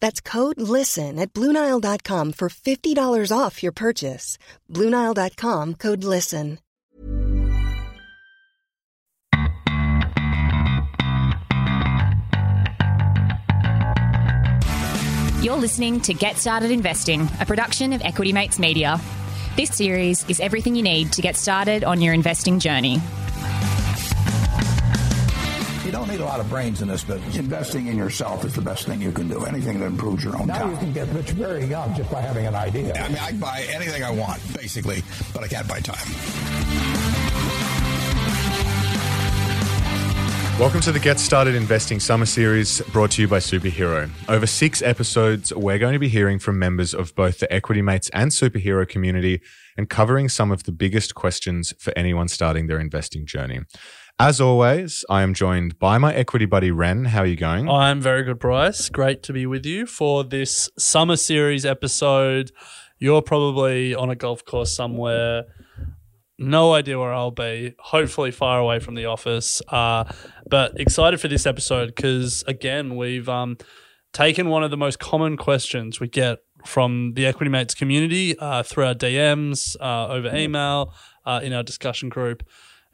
That's code LISTEN at Bluenile.com for $50 off your purchase. Bluenile.com code LISTEN. You're listening to Get Started Investing, a production of Equity Mates Media. This series is everything you need to get started on your investing journey. You don't need a lot of brains in this business. Investing in yourself is the best thing you can do. Anything that improves your own Now time. you can get rich very young just by having an idea. I mean, I can buy anything I want, basically, but I can't buy time. Welcome to the Get Started Investing Summer Series brought to you by Superhero. Over six episodes, we're going to be hearing from members of both the Equity Mates and Superhero community and covering some of the biggest questions for anyone starting their investing journey. As always, I am joined by my equity buddy Ren. How are you going? I'm very good, Bryce. Great to be with you for this summer series episode. You're probably on a golf course somewhere. No idea where I'll be. Hopefully, far away from the office. Uh, but excited for this episode because, again, we've um, taken one of the most common questions we get from the Equity Mates community uh, through our DMs, uh, over email, uh, in our discussion group.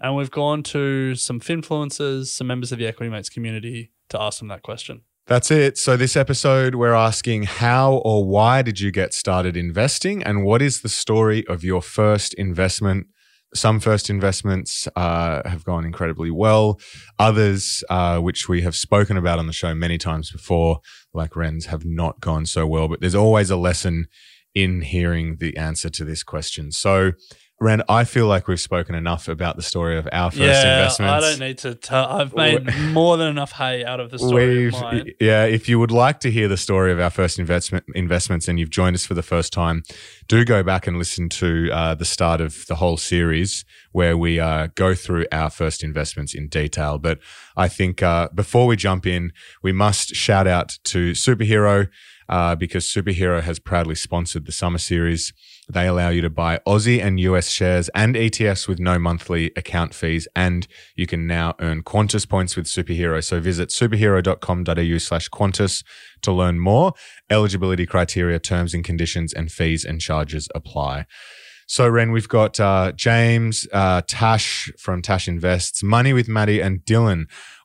And we've gone to some finfluencers, some members of the Equity Mates community to ask them that question. That's it. So, this episode, we're asking how or why did you get started investing? And what is the story of your first investment? Some first investments uh, have gone incredibly well. Others, uh, which we have spoken about on the show many times before, like Ren's, have not gone so well. But there's always a lesson in hearing the answer to this question. So, Ren, I feel like we've spoken enough about the story of our first yeah, investments. I don't need to tell. I've made more than enough hay out of the story. Of yeah, if you would like to hear the story of our first investment investments and you've joined us for the first time, do go back and listen to uh, the start of the whole series where we uh, go through our first investments in detail. But I think uh, before we jump in, we must shout out to Superhero uh, because Superhero has proudly sponsored the summer series. They allow you to buy Aussie and US shares and ETFs with no monthly account fees. And you can now earn Qantas points with Superhero. So visit superhero.com.au slash Qantas to learn more. Eligibility criteria, terms and conditions, and fees and charges apply. So, Ren, we've got uh, James, uh, Tash from Tash Invests, Money with Maddie, and Dylan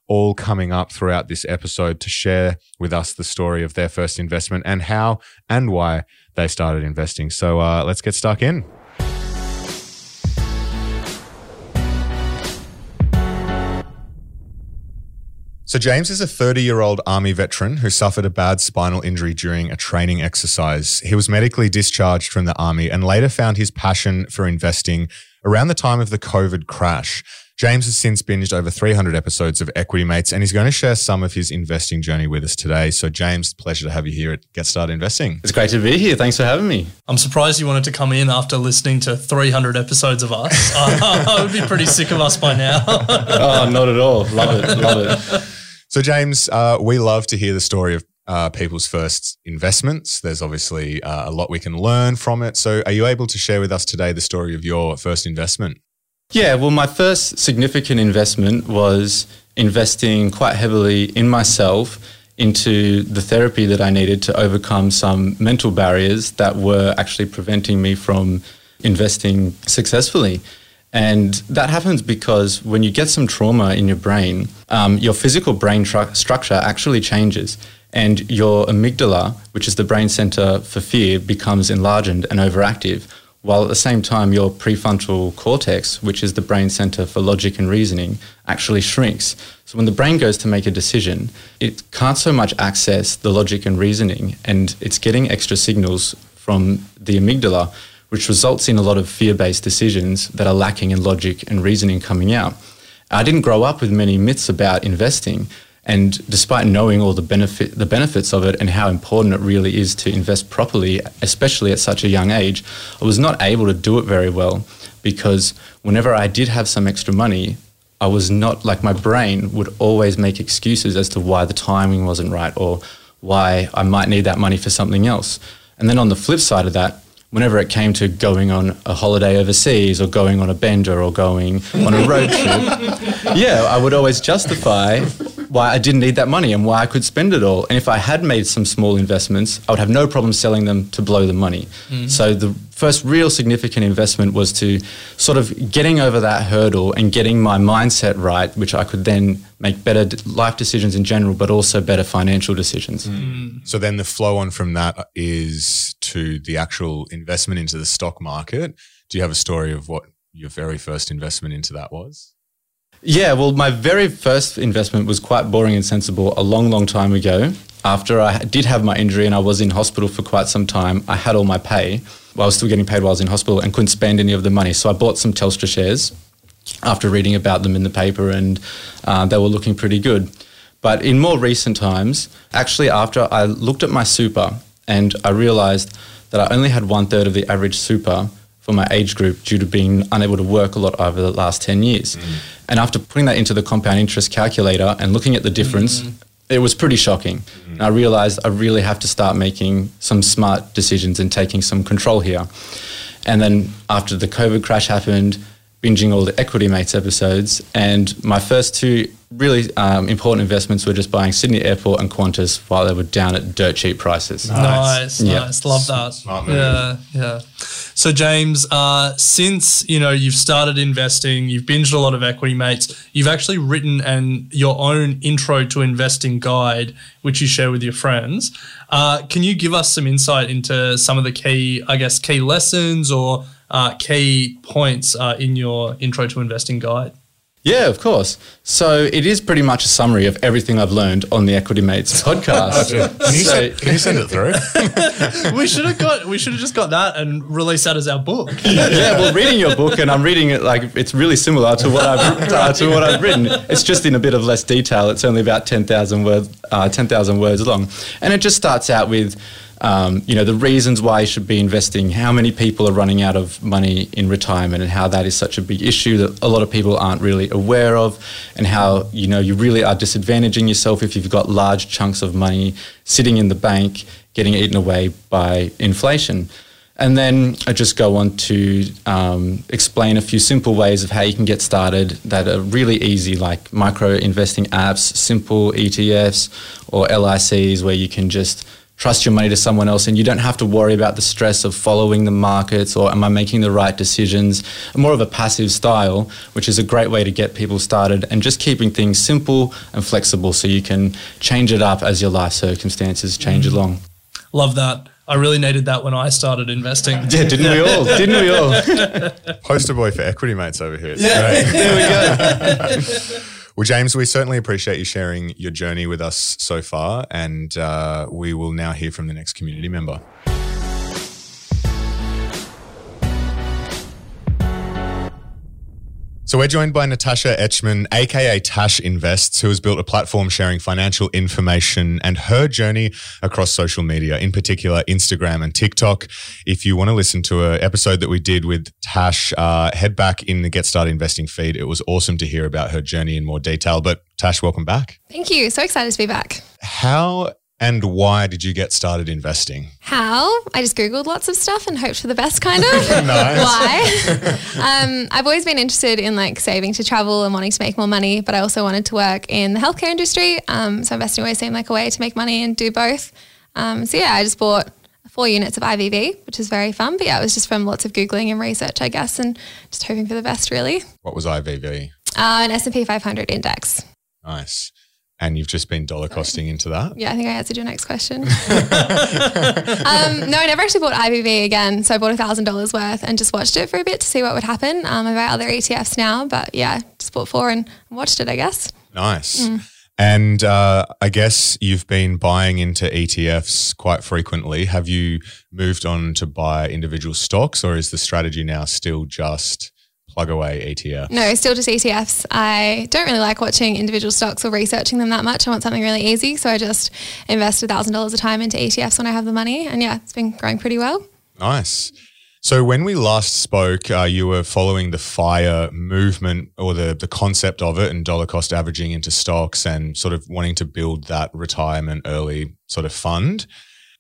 all coming up throughout this episode to share with us the story of their first investment and how and why they started investing. So, uh, let's get stuck in. So, James is a 30 year old Army veteran who suffered a bad spinal injury during a training exercise. He was medically discharged from the Army and later found his passion for investing around the time of the COVID crash. James has since binged over 300 episodes of Equity Mates and he's going to share some of his investing journey with us today. So, James, pleasure to have you here at Get Started Investing. It's great to be here. Thanks for having me. I'm surprised you wanted to come in after listening to 300 episodes of us. I would be pretty sick of us by now. Oh, not at all. Love it. Love it. So, James, uh, we love to hear the story of uh, people's first investments. There's obviously uh, a lot we can learn from it. So, are you able to share with us today the story of your first investment? Yeah, well, my first significant investment was investing quite heavily in myself into the therapy that I needed to overcome some mental barriers that were actually preventing me from investing successfully. And that happens because when you get some trauma in your brain, um, your physical brain tru- structure actually changes. And your amygdala, which is the brain center for fear, becomes enlarged and overactive, while at the same time, your prefrontal cortex, which is the brain center for logic and reasoning, actually shrinks. So when the brain goes to make a decision, it can't so much access the logic and reasoning, and it's getting extra signals from the amygdala, which results in a lot of fear based decisions that are lacking in logic and reasoning coming out. I didn't grow up with many myths about investing. And despite knowing all the benefit, the benefits of it, and how important it really is to invest properly, especially at such a young age, I was not able to do it very well because whenever I did have some extra money, I was not like my brain would always make excuses as to why the timing wasn't right or why I might need that money for something else. And then on the flip side of that, whenever it came to going on a holiday overseas or going on a bender or going on a road trip, yeah, I would always justify why I didn't need that money and why I could spend it all. And if I had made some small investments, I would have no problem selling them to blow the money. Mm. So the first real significant investment was to sort of getting over that hurdle and getting my mindset right, which I could then make better life decisions in general, but also better financial decisions. Mm. So then the flow on from that is to the actual investment into the stock market. Do you have a story of what your very first investment into that was? Yeah, well, my very first investment was quite boring and sensible a long, long time ago. After I did have my injury and I was in hospital for quite some time, I had all my pay. Well, I was still getting paid while I was in hospital and couldn't spend any of the money. So I bought some Telstra shares after reading about them in the paper, and uh, they were looking pretty good. But in more recent times, actually, after I looked at my super and I realized that I only had one third of the average super for my age group due to being unable to work a lot over the last 10 years. Mm. And after putting that into the compound interest calculator and looking at the difference, mm. it was pretty shocking. Mm. And I realized I really have to start making some smart decisions and taking some control here. And then after the COVID crash happened, binging all the Equity Mates episodes, and my first two really um, important investments were just buying Sydney Airport and Qantas while they were down at dirt cheap prices. Nice, nice, yep. nice. love that. Smart yeah, yeah. So James, uh, since you know you've started investing, you've binged a lot of Equity Mates. You've actually written an your own intro to investing guide, which you share with your friends. Uh, can you give us some insight into some of the key, I guess, key lessons or uh, key points uh, in your intro to investing guide? Yeah, of course. So it is pretty much a summary of everything I've learned on the Equity Mates podcast. can, you so, send, can, you send, it through? we should have got. We should have just got that and released that as our book. yeah, well, reading your book and I'm reading it like it's really similar to what I've uh, to what I've written. It's just in a bit of less detail. It's only about ten thousand words, uh, ten thousand words long, and it just starts out with um, you know, the reasons why you should be investing, how many people are running out of money in retirement, and how that is such a big issue that a lot of people aren't really aware of, and how, you know, you really are disadvantaging yourself if you've got large chunks of money sitting in the bank getting eaten away by inflation. And then I just go on to um, explain a few simple ways of how you can get started that are really easy, like micro investing apps, simple ETFs, or LICs, where you can just trust your money to someone else and you don't have to worry about the stress of following the markets or am I making the right decisions. More of a passive style, which is a great way to get people started and just keeping things simple and flexible so you can change it up as your life circumstances change mm. along. Love that. I really needed that when I started investing. Yeah, didn't we all? Didn't we all? Poster boy for equity mates over here. It's yeah, great. there we go. Well, James, we certainly appreciate you sharing your journey with us so far, and uh, we will now hear from the next community member. So we're joined by Natasha Etschmann, aka Tash Invests, who has built a platform sharing financial information and her journey across social media, in particular Instagram and TikTok. If you want to listen to an episode that we did with Tash, uh, head back in the Get Started Investing feed. It was awesome to hear about her journey in more detail. But Tash, welcome back. Thank you. So excited to be back. How and why did you get started investing? How? I just Googled lots of stuff and hoped for the best, kind of. why? um, I've always been interested in like saving to travel and wanting to make more money, but I also wanted to work in the healthcare industry. Um, so investing always seemed like a way to make money and do both. Um, so yeah, I just bought four units of IVV, which is very fun. But yeah, it was just from lots of Googling and research, I guess, and just hoping for the best, really. What was IVV? Uh, an S&P 500 index. Nice and you've just been dollar costing into that? Yeah, I think I answered your next question. um, no, I never actually bought IVV again. So I bought $1,000 worth and just watched it for a bit to see what would happen. Um, I buy other ETFs now, but yeah, just bought four and watched it, I guess. Nice. Mm. And uh, I guess you've been buying into ETFs quite frequently. Have you moved on to buy individual stocks or is the strategy now still just plug away ETF? No, still just ETFs. I don't really like watching individual stocks or researching them that much. I want something really easy. So I just invest $1,000 a time into ETFs when I have the money. And yeah, it's been growing pretty well. Nice. So when we last spoke, uh, you were following the FIRE movement or the the concept of it and dollar cost averaging into stocks and sort of wanting to build that retirement early sort of fund.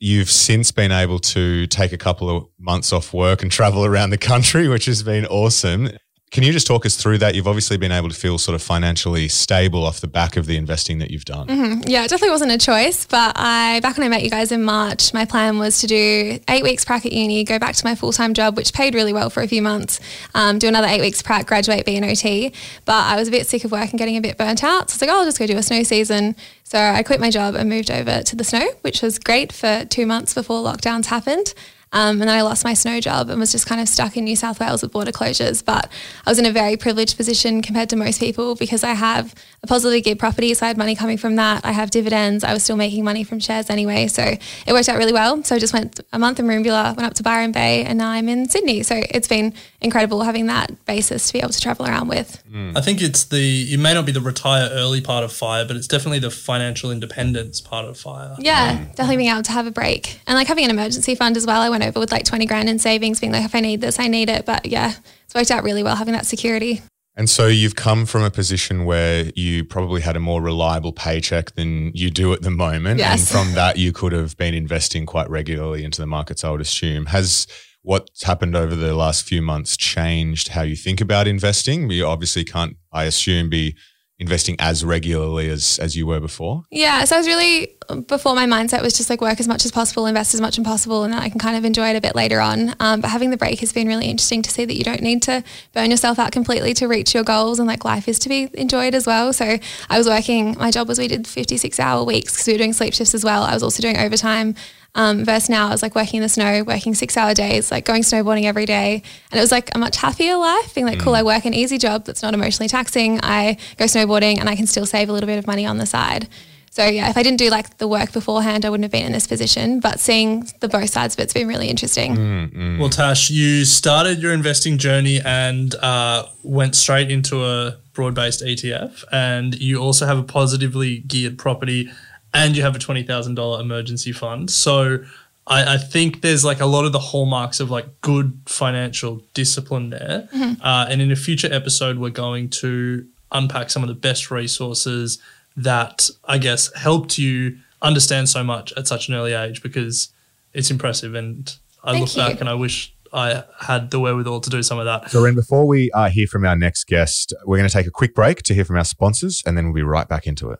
You've since been able to take a couple of months off work and travel around the country, which has been awesome. Can you just talk us through that? You've obviously been able to feel sort of financially stable off the back of the investing that you've done. Mm-hmm. Yeah, it definitely wasn't a choice. But I, back when I met you guys in March, my plan was to do eight weeks prac at uni, go back to my full time job, which paid really well for a few months, um, do another eight weeks prac, graduate, be an OT. But I was a bit sick of work and getting a bit burnt out. So I was like, oh, I'll just go do a snow season. So I quit my job and moved over to the snow, which was great for two months before lockdowns happened. Um, and then I lost my snow job and was just kind of stuck in New South Wales with border closures. But I was in a very privileged position compared to most people because I have a positively geared property, so I had money coming from that. I have dividends. I was still making money from shares anyway, so it worked out really well. So I just went a month in Merimbula, went up to Byron Bay, and now I'm in Sydney. So it's been incredible having that basis to be able to travel around with. Mm. I think it's the it may not be the retire early part of fire, but it's definitely the financial independence part of fire. Yeah, mm. definitely being able to have a break and like having an emergency fund as well. I went over with like 20 grand in savings, being like, if I need this, I need it. But yeah, it's worked out really well having that security. And so you've come from a position where you probably had a more reliable paycheck than you do at the moment. Yes. And from that, you could have been investing quite regularly into the markets, I would assume. Has what's happened over the last few months changed how you think about investing? You obviously can't, I assume, be investing as regularly as as you were before? Yeah, so I was really before my mindset was just like work as much as possible, invest as much as possible, and then I can kind of enjoy it a bit later on. Um, but having the break has been really interesting to see that you don't need to burn yourself out completely to reach your goals, and like life is to be enjoyed as well. So I was working. My job was we did fifty six hour weeks because we were doing sleep shifts as well. I was also doing overtime. Um, versus now, I was like working in the snow, working six hour days, like going snowboarding every day. And it was like a much happier life, being like, mm. cool, I work an easy job that's not emotionally taxing. I go snowboarding and I can still save a little bit of money on the side. So yeah, if I didn't do like the work beforehand, I wouldn't have been in this position. But seeing the both sides of it's been really interesting. Mm, mm. Well, Tash, you started your investing journey and uh, went straight into a broad-based ETF, and you also have a positively geared property and you have a twenty thousand dollar emergency fund. So I, I, think there's like a lot of the hallmarks of like good financial discipline there. Mm-hmm. Uh, and in a future episode, we're going to unpack some of the best resources that I guess helped you understand so much at such an early age because it's impressive. And I Thank look you. back and I wish I had the wherewithal to do some of that. So, Ren, before we uh, hear from our next guest, we're going to take a quick break to hear from our sponsors, and then we'll be right back into it.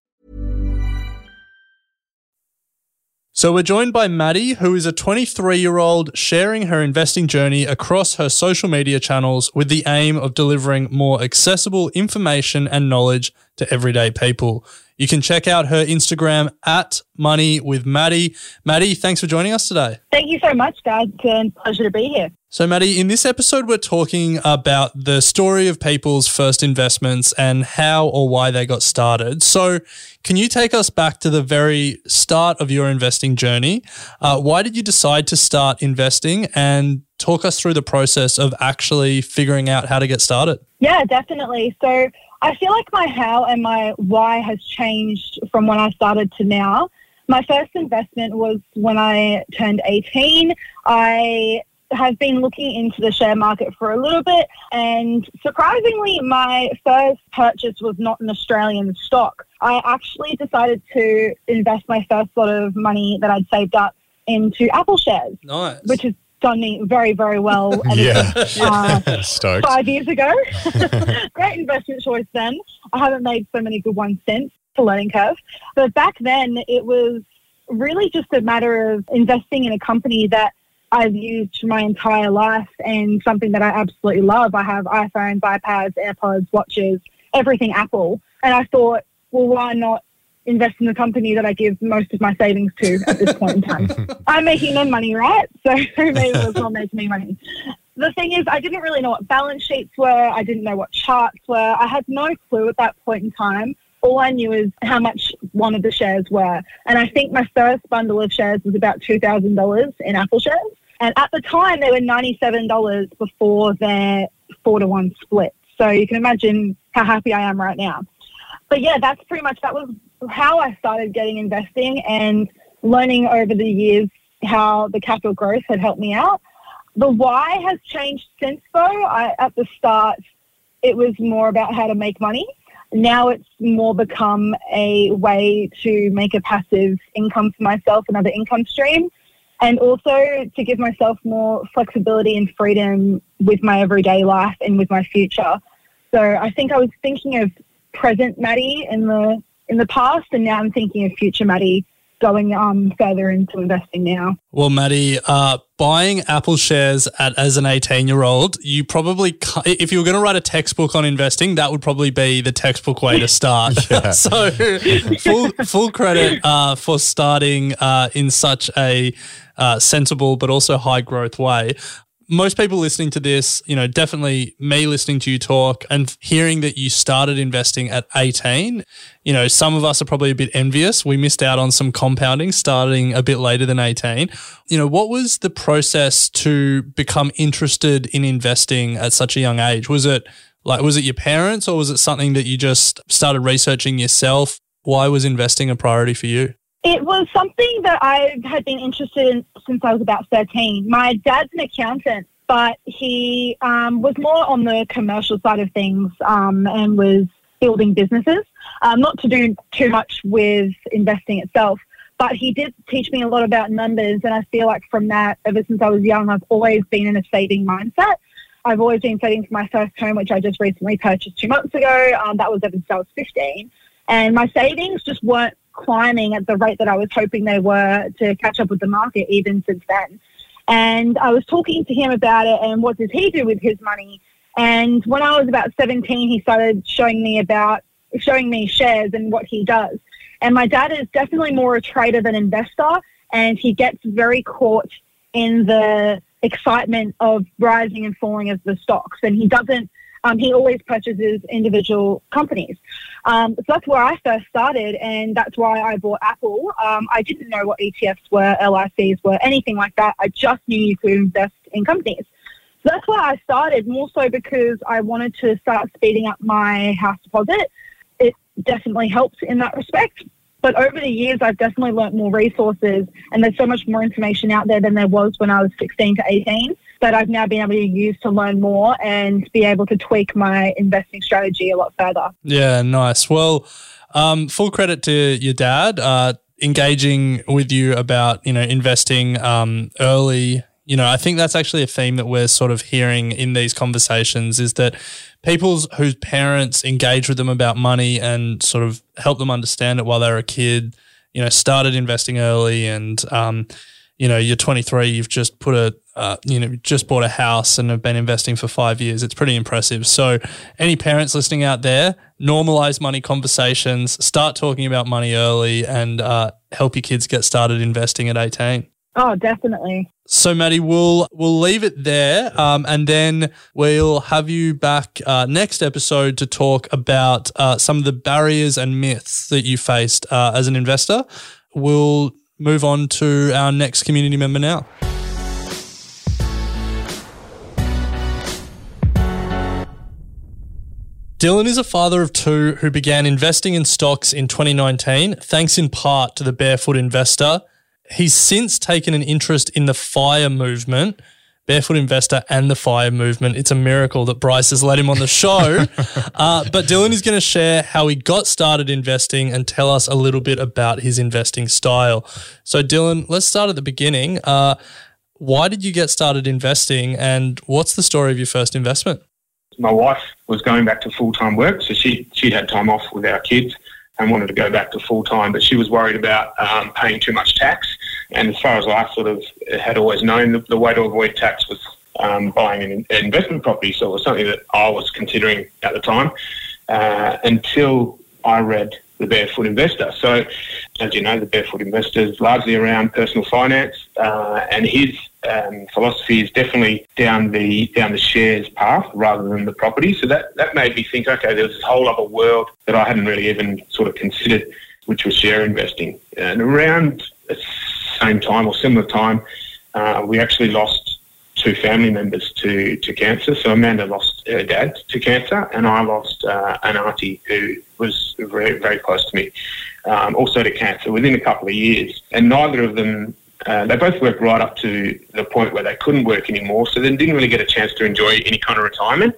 So we're joined by Maddie, who is a 23-year-old sharing her investing journey across her social media channels with the aim of delivering more accessible information and knowledge to everyday people. You can check out her Instagram at Money with Maddie. Maddie, thanks for joining us today. Thank you so much, guys. It's a pleasure to be here. So, Maddie, in this episode, we're talking about the story of people's first investments and how or why they got started. So, can you take us back to the very start of your investing journey? Uh, why did you decide to start investing and talk us through the process of actually figuring out how to get started? Yeah, definitely. So, I feel like my how and my why has changed from when I started to now. My first investment was when I turned 18. I have been looking into the share market for a little bit, and surprisingly, my first purchase was not an Australian stock. I actually decided to invest my first sort of money that I'd saved up into Apple shares, Nice. which is done very, very well. Yeah. uh, Stoked. five years ago. Great investment choice then. I haven't made so many good ones since. A learning curve. But back then, it was really just a matter of investing in a company that I've used for my entire life and something that I absolutely love. I have iPhones, iPads, AirPods, watches, everything Apple. And I thought, well, why not invest in the company that I give most of my savings to at this point in time? I'm making them money, right? So maybe as well make me money. The thing is, I didn't really know what balance sheets were. I didn't know what charts were. I had no clue at that point in time. All I knew is how much one of the shares were. And I think my first bundle of shares was about $2,000 in Apple shares. And at the time, they were $97 before their four to one split. So you can imagine how happy I am right now. But yeah, that's pretty much that was how I started getting investing and learning over the years how the capital growth had helped me out. The why has changed since though. I, at the start, it was more about how to make money. Now it's more become a way to make a passive income for myself, another income stream, and also to give myself more flexibility and freedom with my everyday life and with my future. So I think I was thinking of present Maddie in the in the past, and now I'm thinking of future Maddie going um, further into investing now. Well, Maddie, uh, buying Apple shares at as an 18 year old, you probably, if you were going to write a textbook on investing, that would probably be the textbook way to start. so, full, full credit uh, for starting uh, in such a uh, sensible but also high growth way. Most people listening to this, you know, definitely me listening to you talk and hearing that you started investing at 18, you know, some of us are probably a bit envious. We missed out on some compounding starting a bit later than 18. You know, what was the process to become interested in investing at such a young age? Was it like, was it your parents or was it something that you just started researching yourself? Why was investing a priority for you? It was something that I had been interested in since I was about 13. My dad's an accountant, but he um, was more on the commercial side of things um, and was building businesses, um, not to do too much with investing itself. But he did teach me a lot about numbers, and I feel like from that, ever since I was young, I've always been in a saving mindset. I've always been saving for my first home, which I just recently purchased two months ago. Um, that was ever since I was 15. And my savings just weren't climbing at the rate that I was hoping they were to catch up with the market even since then. And I was talking to him about it and what does he do with his money. And when I was about 17, he started showing me about showing me shares and what he does. And my dad is definitely more a trader than investor, and he gets very caught in the excitement of rising and falling of the stocks. And he doesn't. Um, he always purchases individual companies. Um, so that's where I first started, and that's why I bought Apple. Um, I didn't know what ETFs were, LICs were, anything like that. I just knew you could invest in companies. So that's why I started, more so because I wanted to start speeding up my house deposit. It definitely helps in that respect. But over the years, I've definitely learnt more resources, and there's so much more information out there than there was when I was 16 to 18 that I've now been able to use to learn more and be able to tweak my investing strategy a lot further. Yeah, nice. Well, um, full credit to your dad uh, engaging with you about you know investing um, early. You know, I think that's actually a theme that we're sort of hearing in these conversations is that people's whose parents engage with them about money and sort of help them understand it while they're a kid. You know, started investing early and. Um, you know, you're 23, you've just put a, uh, you know, just bought a house and have been investing for five years. It's pretty impressive. So, any parents listening out there, normalize money conversations, start talking about money early, and uh, help your kids get started investing at 18. Oh, definitely. So, Maddie, we'll we'll leave it there, um, and then we'll have you back uh, next episode to talk about uh, some of the barriers and myths that you faced uh, as an investor. We'll move on to our next community member now. Dylan is a father of two who began investing in stocks in 2019, thanks in part to the Barefoot Investor. He's since taken an interest in the FIRE movement, Barefoot Investor and the FIRE movement. It's a miracle that Bryce has let him on the show. uh, but Dylan is going to share how he got started investing and tell us a little bit about his investing style. So, Dylan, let's start at the beginning. Uh, Why did you get started investing and what's the story of your first investment? My wife was going back to full time work, so she, she'd had time off with our kids and wanted to go back to full time, but she was worried about um, paying too much tax. And as far as I sort of had always known, the, the way to avoid tax was um, buying an, investment property. So it was something that I was considering at the time uh, until I read The Barefoot Investor. So, as you know, The Barefoot Investor is largely around personal finance, uh, and his um, philosophy is definitely down the down the shares path rather than the property. So that that made me think, okay, there's this whole other world that I hadn't really even sort of considered, which was share investing. And around same time or similar time, uh, we actually lost two family members to, to cancer. So Amanda lost her dad to cancer, and I lost uh, an auntie who was very, very close to me, um, also to cancer within a couple of years. And neither of them, uh, they both worked right up to the point where they couldn't work anymore, so they didn't really get a chance to enjoy any kind of retirement.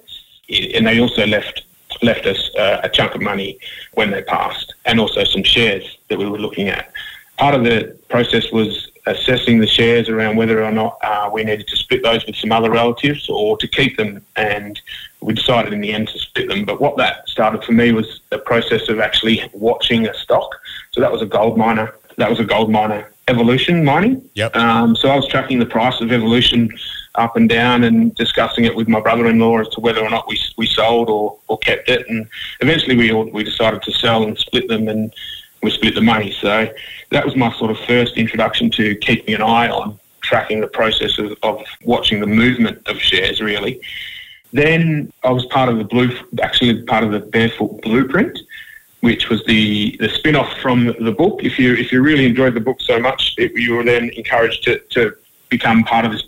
And they also left left us uh, a chunk of money when they passed, and also some shares that we were looking at. Part of the process was assessing the shares around whether or not uh, we needed to split those with some other relatives or to keep them. And we decided in the end to split them. But what that started for me was the process of actually watching a stock. So that was a gold miner. That was a gold miner evolution mining. Yep. Um, so I was tracking the price of evolution up and down and discussing it with my brother-in-law as to whether or not we, we sold or, or kept it. And eventually we all, we decided to sell and split them and we split the money. So that was my sort of first introduction to keeping an eye on tracking the process of, of watching the movement of shares really. Then I was part of the blue, actually part of the Barefoot Blueprint, which was the, the spin-off from the book. If you if you really enjoyed the book so much, it, you were then encouraged to, to become part of this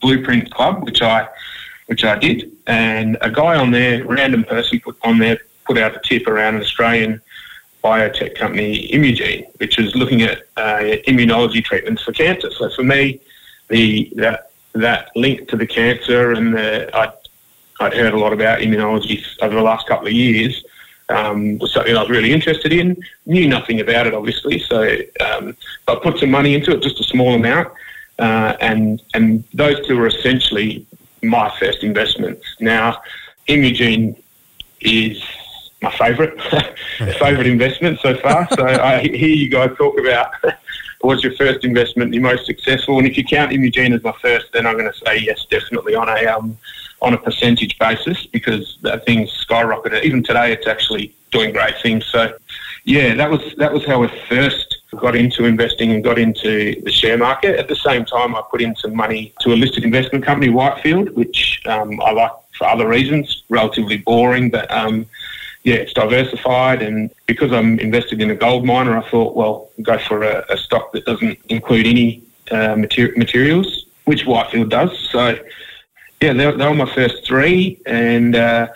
Blueprint Club, which I which I did. And a guy on there, random person, put on there, put out a tip around an Australian biotech company, Imugene, which is looking at uh, immunology treatments for cancer. So for me, the that that link to the cancer and the I, I'd heard a lot about immunology over the last couple of years um, was something I was really interested in. Knew nothing about it, obviously, so um, I put some money into it, just a small amount, uh, and and those two were essentially my first investments. Now, Imugene is my favourite favourite investment so far. So I hear you guys talk about what's your first investment, your most successful, and if you count Imugene as my first, then I'm going to say yes, definitely on a um, on a percentage basis because that thing's skyrocketed. Even today, it's actually doing great things. So yeah, that was that was how I first got into investing and got into the share market. At the same time, I put in some money to a listed investment company, Whitefield, which um, I like for other reasons. Relatively boring, but um, yeah, it's diversified. And because I'm invested in a gold miner, I thought, well, go for a, a stock that doesn't include any uh, mater- materials, which Whitefield does. So, yeah, they, they were my first three. And uh,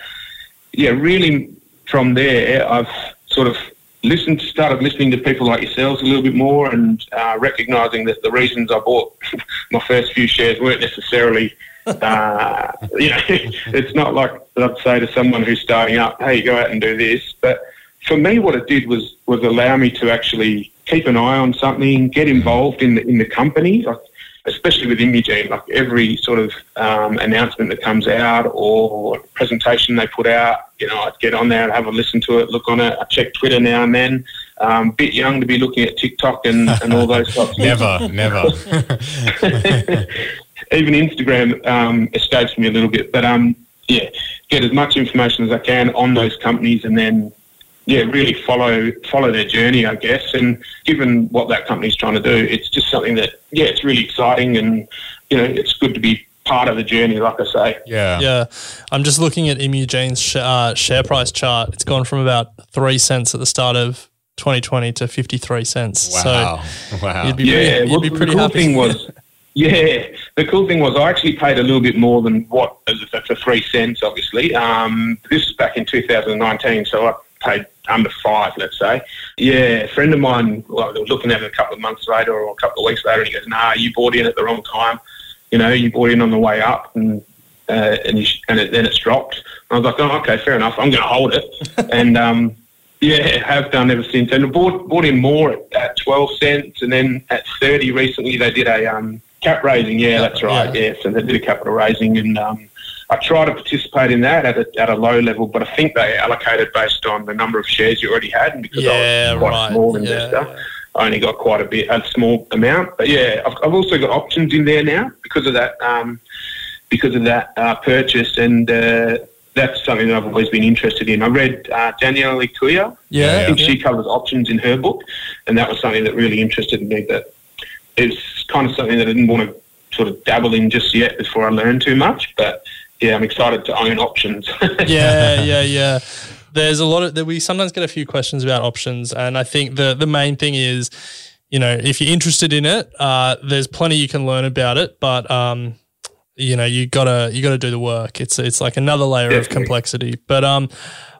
yeah, really from there, I've sort of listened, started listening to people like yourselves a little bit more and uh, recognizing that the reasons I bought my first few shares weren't necessarily uh, you know, it's not like I'd say to someone who's starting up, "Hey, go out and do this." But for me, what it did was was allow me to actually keep an eye on something, get involved in the in the company, like, especially with Imugene. Like every sort of um, announcement that comes out or presentation they put out, you know, I'd get on there and have a listen to it, look on it. I check Twitter now and then. Um, bit young to be looking at TikTok and, and all those types Never, never. even Instagram um, escapes me a little bit. But um, yeah, get as much information as I can on those companies, and then yeah, really follow follow their journey, I guess. And given what that company's trying to do, it's just something that yeah, it's really exciting, and you know, it's good to be part of the journey, like I say. Yeah. Yeah. I'm just looking at Imugene's sh- uh, share price chart. It's gone from about three cents at the start of 2020 to 53 cents. Wow. So wow. you'd be, Yeah, pretty, you'd well, be the cool happy. thing was, yeah, the cool thing was I actually paid a little bit more than what for for three cents. Obviously, um, this is back in 2019, so I paid under five, let's say. Yeah, a friend of mine, well, they were looking at it a couple of months later or a couple of weeks later, and he goes, "Nah, you bought in at the wrong time. You know, you bought in on the way up, and uh, and, you sh- and it, then it's dropped." And I was like, "Oh, okay, fair enough. I'm going to hold it." and um, yeah, have done ever since. And bought bought in more at, at twelve cents, and then at thirty recently they did a um Cap raising, yeah, that's right. Yeah. so they did a capital raising, and um, I tried to participate in that at a, at a low level, but I think they allocated based on the number of shares you already had, and because Yeah, I was quite right. a small Yeah, investor, I only got quite a bit, a small amount. But yeah, I've, I've also got options in there now because of that, um, because of that uh, purchase, and uh, that's something that I've always been interested in. I read uh, Danielle Ecuyer. Yeah, I think yeah. she covers options in her book, and that was something that really interested me. But it's kind of something that I didn't want to sort of dabble in just yet before I learn too much. But yeah, I'm excited to own options. yeah, yeah, yeah. There's a lot of that. We sometimes get a few questions about options, and I think the the main thing is, you know, if you're interested in it, uh, there's plenty you can learn about it, but um, you know, you gotta you gotta do the work. It's it's like another layer of complexity. But um,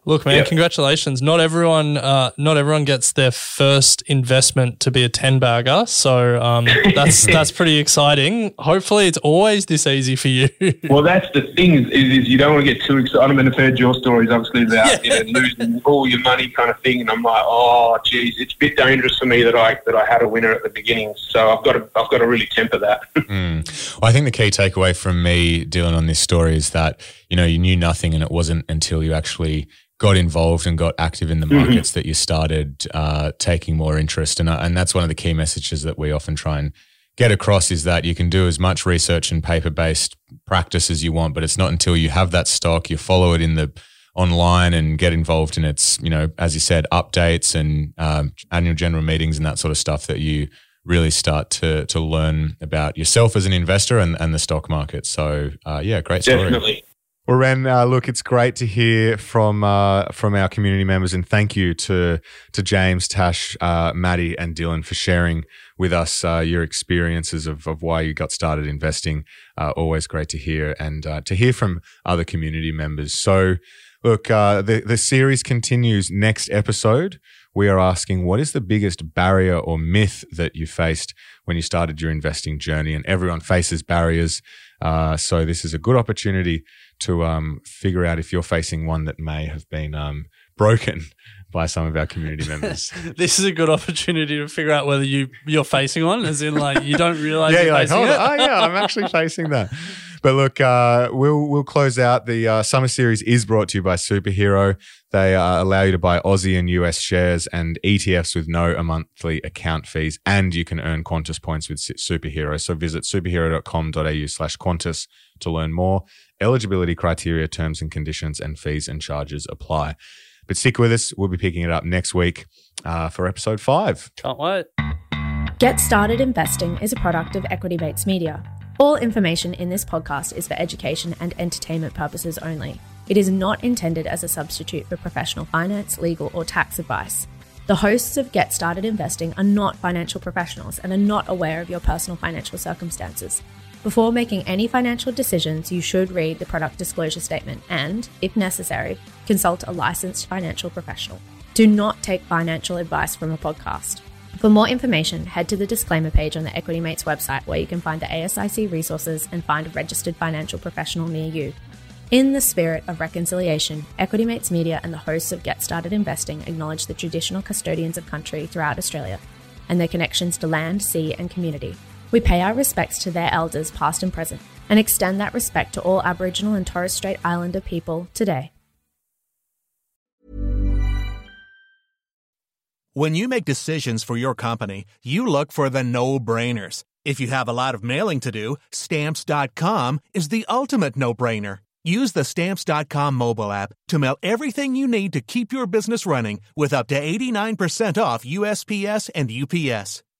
look, man, Yeah. congratulations. Not everyone, uh, not everyone gets their first investment to be a ten bagger. So um, that's that's pretty exciting. Hopefully, it's always this easy for you. well, that's the thing is, is, is you don't want to get too excited. I mean, I've heard your stories, obviously, about you know, losing all your money kind of thing, and I'm like, oh, geez, it's a bit dangerous for me that I that I had a winner at the beginning. So I've got to I've got to really temper that. Mm. Well, I think the key takeaway from me dealing on this story is that you know you knew nothing, and it wasn't until you actually got involved and got active in the Mhm. markets that you started uh, taking more interest, and uh, and that's one of the key messages that we often try and get across is that you can do as much research and paper based practice as you want, but it's not until you have that stock, you follow it in the online and get involved in its, you know, as you said, updates and um, annual general meetings and that sort of stuff that you really start to to learn about yourself as an investor and, and the stock market. So uh, yeah, great story. Definitely. Well, Ren, uh, look, it's great to hear from uh, from our community members, and thank you to to James, Tash, uh, Maddie, and Dylan for sharing with us uh, your experiences of, of why you got started investing. Uh, always great to hear, and uh, to hear from other community members. So, look, the the series continues next episode. We are asking what is the biggest barrier or myth that you faced when you started your investing journey, and everyone faces barriers. So this is a good opportunity to um, figure out if you're facing one that may have been um, broken by some of our community members. this is a good opportunity to figure out whether you you're facing one, as in like you don't realize yeah, you're you're like, facing hold it. on. Oh, yeah, I'm actually facing that. But look, uh, we'll we'll close out. The uh, summer series is brought to you by Superhero. They uh, allow you to buy Aussie and US shares and ETFs with no monthly account fees, and you can earn Qantas points with Superhero. So visit superhero.com.au slash Qantas to learn more. Eligibility criteria, terms and conditions, and fees and charges apply. But stick with us. We'll be picking it up next week uh, for episode five. Can't wait. Get Started Investing is a product of Equity Mates Media. All information in this podcast is for education and entertainment purposes only. It is not intended as a substitute for professional finance, legal, or tax advice. The hosts of Get Started Investing are not financial professionals and are not aware of your personal financial circumstances. Before making any financial decisions, you should read the product disclosure statement and, if necessary, consult a licensed financial professional. Do not take financial advice from a podcast. For more information, head to the disclaimer page on the Equity Mates website where you can find the ASIC resources and find a registered financial professional near you. In the spirit of reconciliation, Equity Mates Media and the hosts of Get Started Investing acknowledge the traditional custodians of country throughout Australia and their connections to land, sea, and community. We pay our respects to their elders, past and present, and extend that respect to all Aboriginal and Torres Strait Islander people today. When you make decisions for your company, you look for the no brainers. If you have a lot of mailing to do, stamps.com is the ultimate no brainer. Use the stamps.com mobile app to mail everything you need to keep your business running with up to 89% off USPS and UPS.